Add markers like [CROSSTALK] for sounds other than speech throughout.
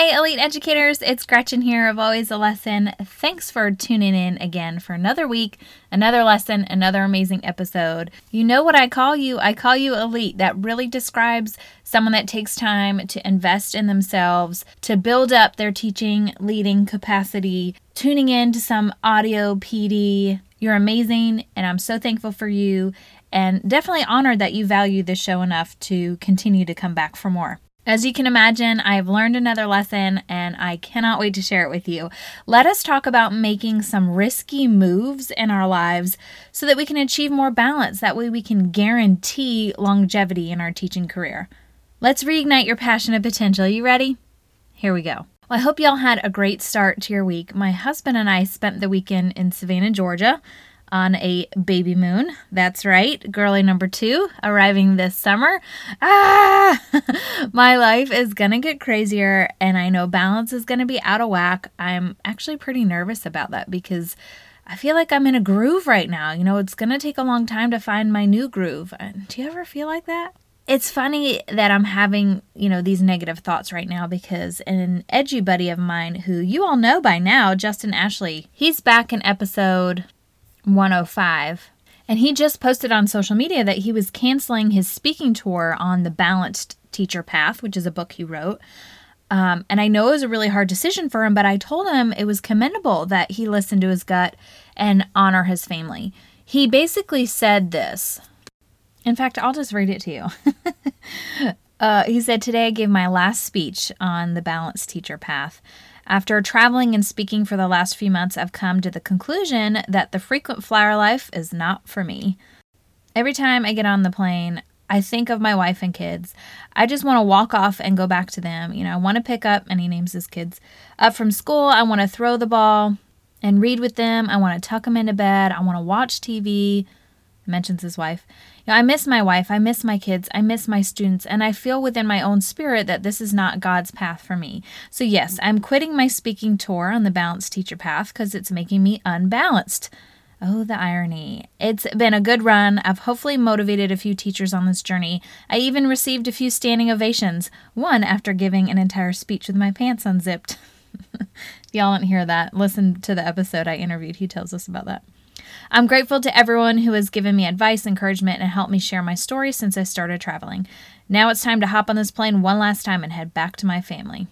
Hey, elite educators, it's Gretchen here of Always a Lesson. Thanks for tuning in again for another week, another lesson, another amazing episode. You know what I call you? I call you elite. That really describes someone that takes time to invest in themselves, to build up their teaching, leading capacity, tuning in to some audio PD. You're amazing, and I'm so thankful for you, and definitely honored that you value this show enough to continue to come back for more. As you can imagine, I've learned another lesson and I cannot wait to share it with you. Let us talk about making some risky moves in our lives so that we can achieve more balance. That way, we can guarantee longevity in our teaching career. Let's reignite your passion and potential. You ready? Here we go. Well, I hope y'all had a great start to your week. My husband and I spent the weekend in Savannah, Georgia on a baby moon. That's right, girly number two arriving this summer. Ah, [LAUGHS] my life is gonna get crazier, and I know balance is gonna be out of whack. I'm actually pretty nervous about that because I feel like I'm in a groove right now. You know, it's gonna take a long time to find my new groove. Do you ever feel like that? It's funny that I'm having, you know, these negative thoughts right now because an edgy buddy of mine who you all know by now, Justin Ashley, he's back in episode 105. And he just posted on social media that he was canceling his speaking tour on the Balanced Teacher Path, which is a book he wrote. Um, and I know it was a really hard decision for him, but I told him it was commendable that he listened to his gut and honor his family. He basically said this. In fact, I'll just read it to you. [LAUGHS] uh, he said, Today I gave my last speech on the Balanced Teacher Path. After traveling and speaking for the last few months, I've come to the conclusion that the frequent flyer life is not for me. Every time I get on the plane, I think of my wife and kids. I just want to walk off and go back to them. You know, I want to pick up, and he names his kids, up from school. I want to throw the ball and read with them. I want to tuck them into bed. I want to watch TV. Mentions his wife. You know, I miss my wife. I miss my kids. I miss my students. And I feel within my own spirit that this is not God's path for me. So, yes, I'm quitting my speaking tour on the balanced teacher path because it's making me unbalanced. Oh, the irony. It's been a good run. I've hopefully motivated a few teachers on this journey. I even received a few standing ovations, one after giving an entire speech with my pants unzipped. [LAUGHS] Y'all didn't hear that. Listen to the episode I interviewed. He tells us about that. I'm grateful to everyone who has given me advice, encouragement, and helped me share my story since I started traveling. Now it's time to hop on this plane one last time and head back to my family.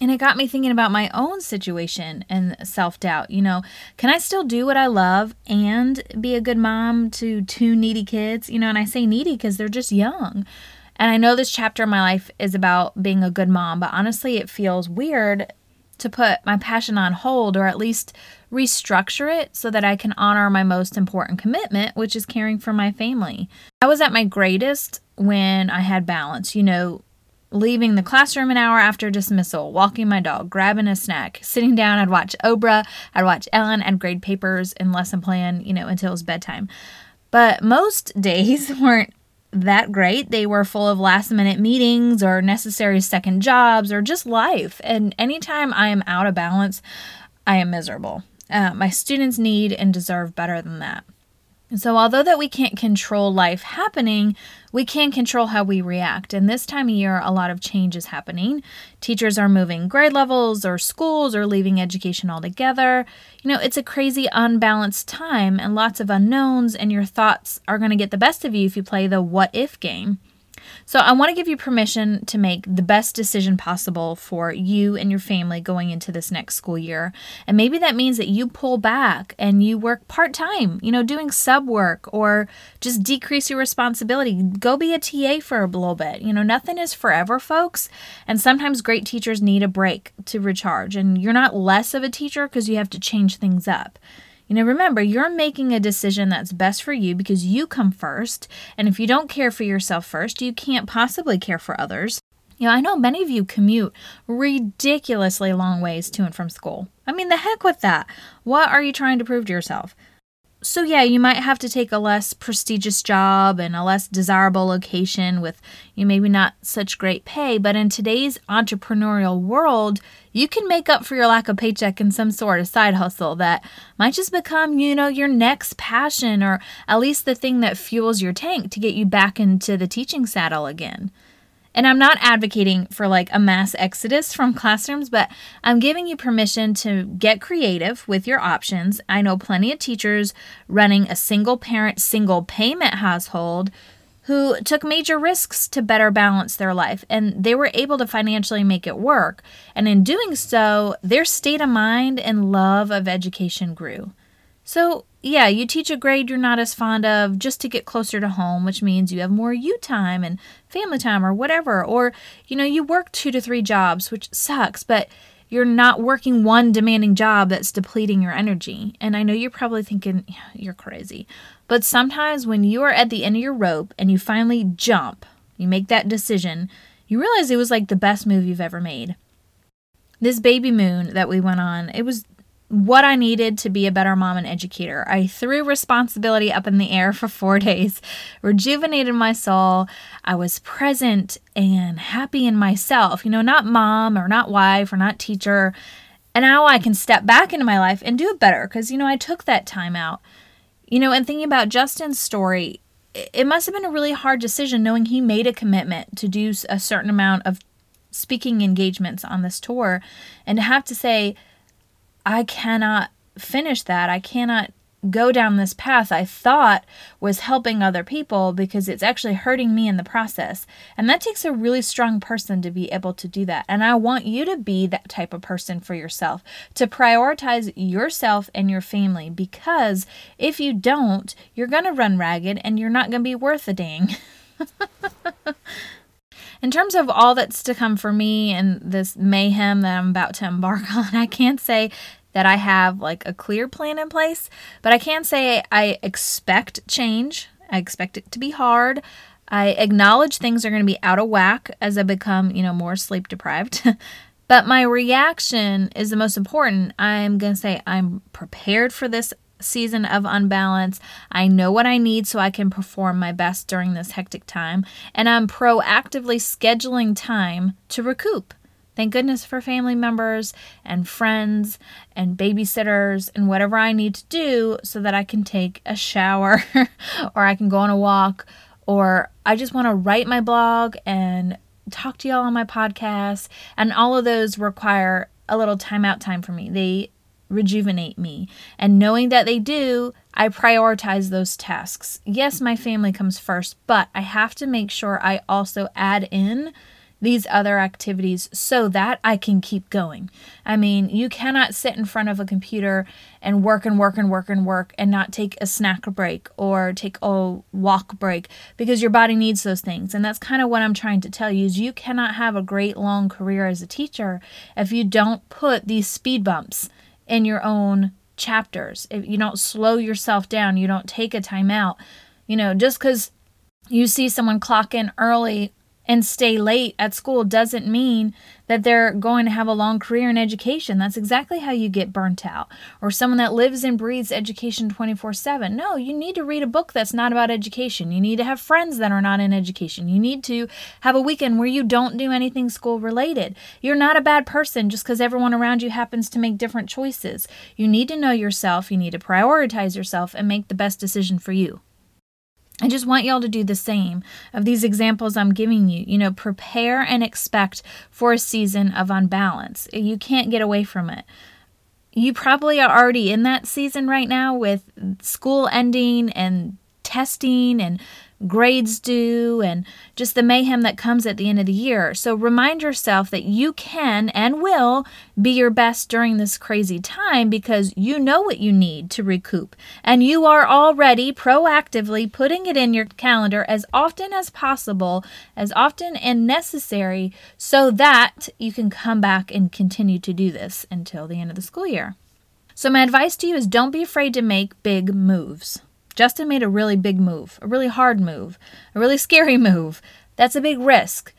And it got me thinking about my own situation and self doubt. You know, can I still do what I love and be a good mom to two needy kids? You know, and I say needy because they're just young. And I know this chapter of my life is about being a good mom, but honestly, it feels weird to put my passion on hold or at least restructure it so that I can honor my most important commitment, which is caring for my family. I was at my greatest when I had balance, you know, leaving the classroom an hour after dismissal, walking my dog, grabbing a snack, sitting down, I'd watch Oprah, I'd watch Ellen, I'd grade papers and lesson plan, you know, until it was bedtime. But most [LAUGHS] days weren't that great. They were full of last minute meetings or necessary second jobs or just life. And anytime I am out of balance, I am miserable. Uh, my students need and deserve better than that. So, although that we can't control life happening, we can control how we react. And this time of year, a lot of change is happening. Teachers are moving grade levels, or schools are leaving education altogether. You know, it's a crazy, unbalanced time and lots of unknowns, and your thoughts are going to get the best of you if you play the what if game. So, I want to give you permission to make the best decision possible for you and your family going into this next school year. And maybe that means that you pull back and you work part time, you know, doing sub work or just decrease your responsibility. Go be a TA for a little bit. You know, nothing is forever, folks. And sometimes great teachers need a break to recharge. And you're not less of a teacher because you have to change things up. You know, remember, you're making a decision that's best for you because you come first. And if you don't care for yourself first, you can't possibly care for others. You know, I know many of you commute ridiculously long ways to and from school. I mean, the heck with that. What are you trying to prove to yourself? So, yeah, you might have to take a less prestigious job and a less desirable location with you know, maybe not such great pay, but in today's entrepreneurial world, you can make up for your lack of paycheck in some sort of side hustle that might just become, you know, your next passion or at least the thing that fuels your tank to get you back into the teaching saddle again. And I'm not advocating for like a mass exodus from classrooms, but I'm giving you permission to get creative with your options. I know plenty of teachers running a single parent, single payment household who took major risks to better balance their life, and they were able to financially make it work. And in doing so, their state of mind and love of education grew. So, yeah, you teach a grade you're not as fond of just to get closer to home, which means you have more you time and family time or whatever. Or, you know, you work two to three jobs, which sucks, but you're not working one demanding job that's depleting your energy. And I know you're probably thinking, you're crazy. But sometimes when you are at the end of your rope and you finally jump, you make that decision, you realize it was like the best move you've ever made. This baby moon that we went on, it was what I needed to be a better mom and educator. I threw responsibility up in the air for four [LAUGHS] days, rejuvenated my soul. I was present and happy in myself, you know, not mom or not wife or not teacher. And now I can step back into my life and do it better because, you know, I took that time out. You know, and thinking about Justin's story, it must have been a really hard decision knowing he made a commitment to do a certain amount of speaking engagements on this tour and to have to say, I cannot finish that. I cannot go down this path I thought was helping other people because it's actually hurting me in the process. And that takes a really strong person to be able to do that. And I want you to be that type of person for yourself, to prioritize yourself and your family because if you don't, you're going to run ragged and you're not going to be worth a dang. [LAUGHS] In terms of all that's to come for me and this mayhem that I'm about to embark [LAUGHS] on, I can't say that I have like a clear plan in place, but I can say I expect change. I expect it to be hard. I acknowledge things are going to be out of whack as I become, you know, more sleep deprived. [LAUGHS] but my reaction is the most important. I'm going to say I'm prepared for this season of unbalance. I know what I need so I can perform my best during this hectic time, and I'm proactively scheduling time to recoup. Thank goodness for family members and friends and babysitters and whatever I need to do so that I can take a shower [LAUGHS] or I can go on a walk or I just want to write my blog and talk to y'all on my podcast. And all of those require a little timeout time for me. They rejuvenate me. And knowing that they do, I prioritize those tasks. Yes, my family comes first, but I have to make sure I also add in these other activities so that I can keep going. I mean, you cannot sit in front of a computer and work and work and work and work and not take a snack break or take a walk break because your body needs those things. And that's kind of what I'm trying to tell you is you cannot have a great long career as a teacher if you don't put these speed bumps in your own chapters. If you don't slow yourself down, you don't take a time out. You know, just cuz you see someone clock in early and stay late at school doesn't mean that they're going to have a long career in education. That's exactly how you get burnt out. Or someone that lives and breathes education 24 7. No, you need to read a book that's not about education. You need to have friends that are not in education. You need to have a weekend where you don't do anything school related. You're not a bad person just because everyone around you happens to make different choices. You need to know yourself, you need to prioritize yourself, and make the best decision for you. I just want y'all to do the same of these examples I'm giving you. You know, prepare and expect for a season of unbalance. You can't get away from it. You probably are already in that season right now with school ending and testing and grades due, and just the mayhem that comes at the end of the year. So remind yourself that you can and will be your best during this crazy time because you know what you need to recoup. And you are already proactively putting it in your calendar as often as possible, as often and necessary, so that you can come back and continue to do this until the end of the school year. So, my advice to you is don't be afraid to make big moves. Justin made a really big move, a really hard move, a really scary [LAUGHS] move. That's a big risk.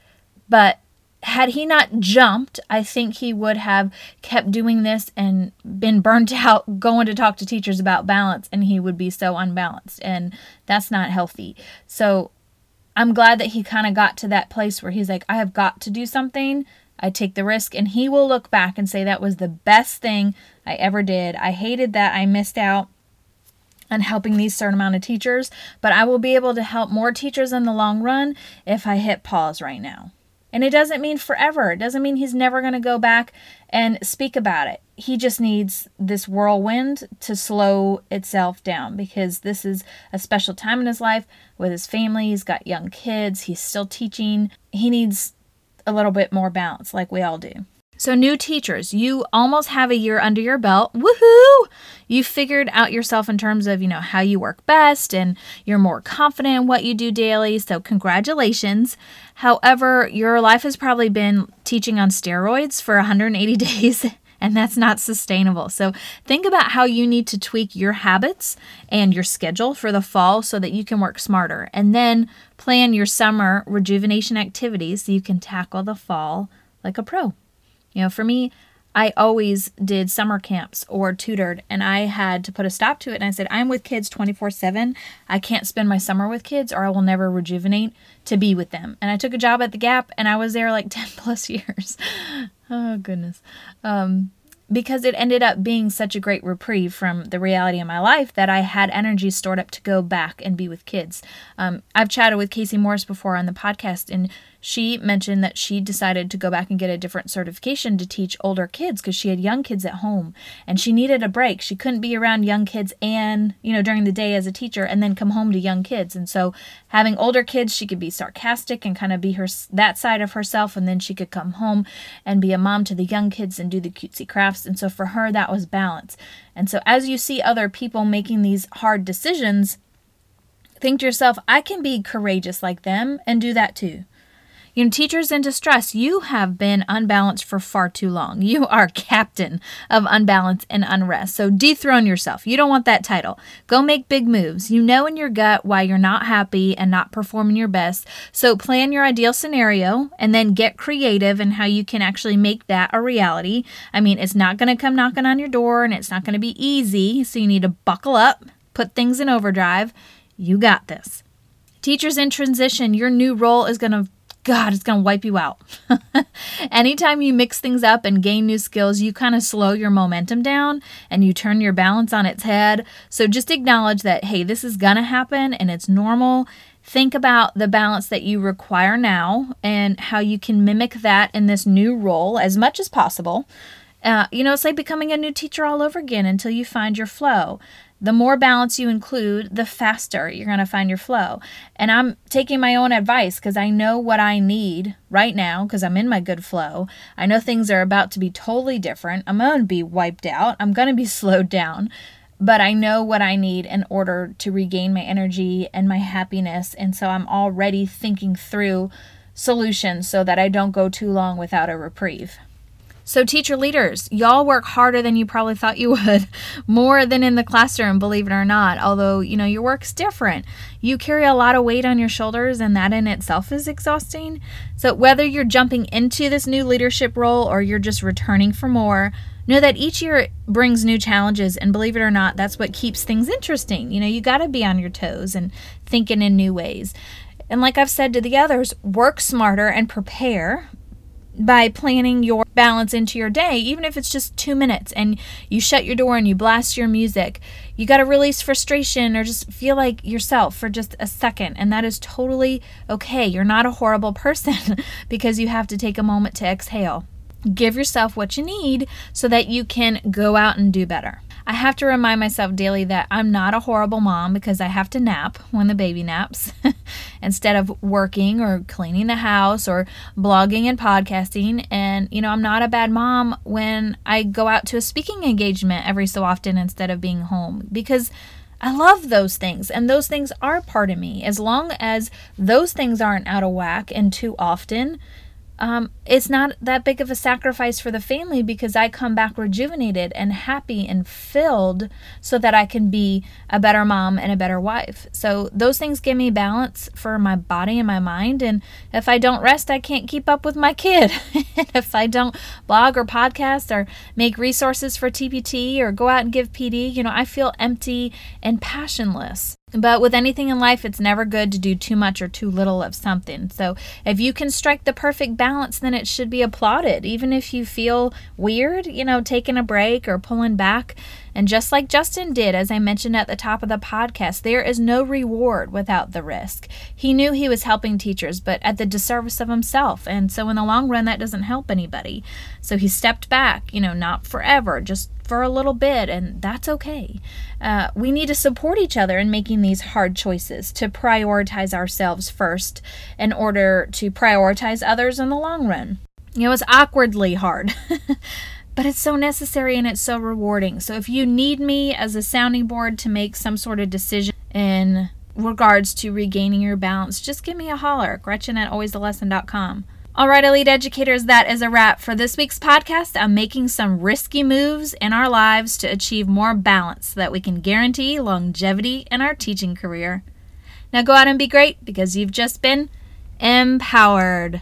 But had he not jumped, I think he would have kept doing this and been burnt [LAUGHS] out going to talk to teachers about balance, and he would be so unbalanced. And that's not healthy. So I'm glad that he kind of got to that place where he's like, I have got to do something. I take the risk, and he will look back and say, That was the best thing I ever did. I hated that I missed out on helping these certain amount of teachers, but I will be able to help more teachers in the long run if I hit pause right now. And it doesn't mean forever. It doesn't mean he's never going to go back and speak about it. He just needs this whirlwind to slow itself down because this is a special time in his life with his family. He's got young kids, he's still teaching. He needs a little bit more balance, like we all do. So, new teachers, you almost have a year under your belt. Woohoo! You figured out yourself in terms of, you know, how you work best and you're more confident in what you do daily. So, congratulations. However, your life has probably been teaching on steroids for 180 [LAUGHS] days. And that's not sustainable. So, think about how you need to tweak your habits and your schedule for the fall so that you can work smarter. And then plan your summer rejuvenation activities so you can tackle the fall like a pro. You know, for me, I always did summer camps or tutored, and I had to put a stop to it. And I said, I'm with kids 24 7. I can't spend my summer with kids, or I will never rejuvenate to be with them. And I took a job at the Gap, and I was there like [LAUGHS] 10 plus years. oh, goodness. Um, because it ended up being such a great reprieve from the reality of my life that I had energy stored up to go back and be with kids. Um, I've chatted with Casey Morris before on the podcast, and she mentioned that she decided to go back and get a different certification to teach older kids because she had young kids at home and she needed a break. She couldn't be around young kids and, you know, during the day as a teacher and then come home to young kids. And so having older kids, she could be sarcastic and kind of be her that side of herself and then she could come home and be a mom to the young kids and do the cutesy crafts. And so for her that was balance. And so as you see other people making these hard decisions, think to yourself, I can be courageous like them and do that too. You know, teachers in distress, you have been unbalanced for far too long. [LAUGHS] You are captain of unbalance and unrest. So dethrone yourself. You don't want that title. Go make big moves. You know in your gut why you're not happy and not performing your best. So plan your ideal scenario and then get creative in how you can actually make that a reality. I mean, it's not going to come knocking on your door and it's not going to be easy. So you need to buckle up, put things in overdrive. You got this. Teachers in transition, your new role is going to God, it's going to wipe you out. [LAUGHS] Anytime you mix things up and gain new skills, you kind of slow your momentum down and you turn your balance on its head. So just acknowledge that, hey, this is going to happen and it's normal. Think about the balance that you require now and how you can mimic that in this new role as much as possible. Uh, you know, it's like becoming a new teacher all over again until you find your flow. The more balance you include, the faster you're going to find your flow. And I'm taking my own advice because I know what I need right now because I'm in my good flow. I know things are about to be totally different. I'm going to be wiped out, I'm going to be [LAUGHS] slowed down. But I know what I need in order to regain my energy and my happiness. And so I'm already thinking through solutions so that I don't go too long without a reprieve. So, teacher leaders, y'all work harder than you probably thought you [LAUGHS] would, more than in the classroom, believe it or not. Although, you know, your work's different. You carry a lot of weight on your shoulders, and that in itself is exhausting. So, whether you're jumping into this new leadership role or you're just returning for more, know that each year brings new challenges. And believe it or not, that's what keeps things interesting. You know, you got to be on your toes and thinking in new ways. And like I've said to the others, work smarter and prepare by planning your balance into your day, even if it's just two minutes and you shut your door and you blast your music. You got to release frustration or just feel like yourself for just a second. And that is totally okay. You're not a horrible [LAUGHS] person because you have to take a moment to exhale. Give yourself what you need so that you can go out and do better. I have to remind myself daily that I'm not a horrible mom because I have to nap when the baby naps [LAUGHS] instead of working or cleaning the house or blogging and podcasting. And, you know, I'm not a bad mom when I go out to a speaking engagement every so often instead of being home because. I love those things, and those things are part of me. As long as those things aren't out of whack and too often, um, it's not that big of a sacrifice for the family because I come back rejuvenated and happy and filled so that I can be a better mom and a better wife. So those things give me balance for my body and my mind. And if I don't rest, I can't keep up with my kid. [LAUGHS] if I don't blog or podcast or make resources for TPT or go out and give PD, you know, I feel empty and passionless. But with anything in life, it's never good to do too much or too little of something. So if you can strike the perfect balance, then it should be applauded. Even if you feel weird, you know, taking a break or pulling back. And just like Justin did, as I mentioned at the top of the podcast, there is no reward without the risk. He knew he was helping teachers, but at the disservice of himself. And so in the long run, that doesn't help anybody. So he stepped back, you know, not forever, just for a little bit, and that's okay. Uh, we need to support each other in making these hard choices to prioritize ourselves first in order to prioritize others in the long run. You know, awkwardly hard. [LAUGHS] but it's so necessary and it's so rewarding. So if you need me as a sounding board to make some sort of decision in regards to regaining your balance, just give me a holler. Gretchen at alwaysalesson.com. All right, elite educators, that is a wrap for this week's podcast. I'm making some risky moves in our lives to achieve more balance so that we can guarantee longevity in our teaching career. Now go out and be great because you've just been empowered.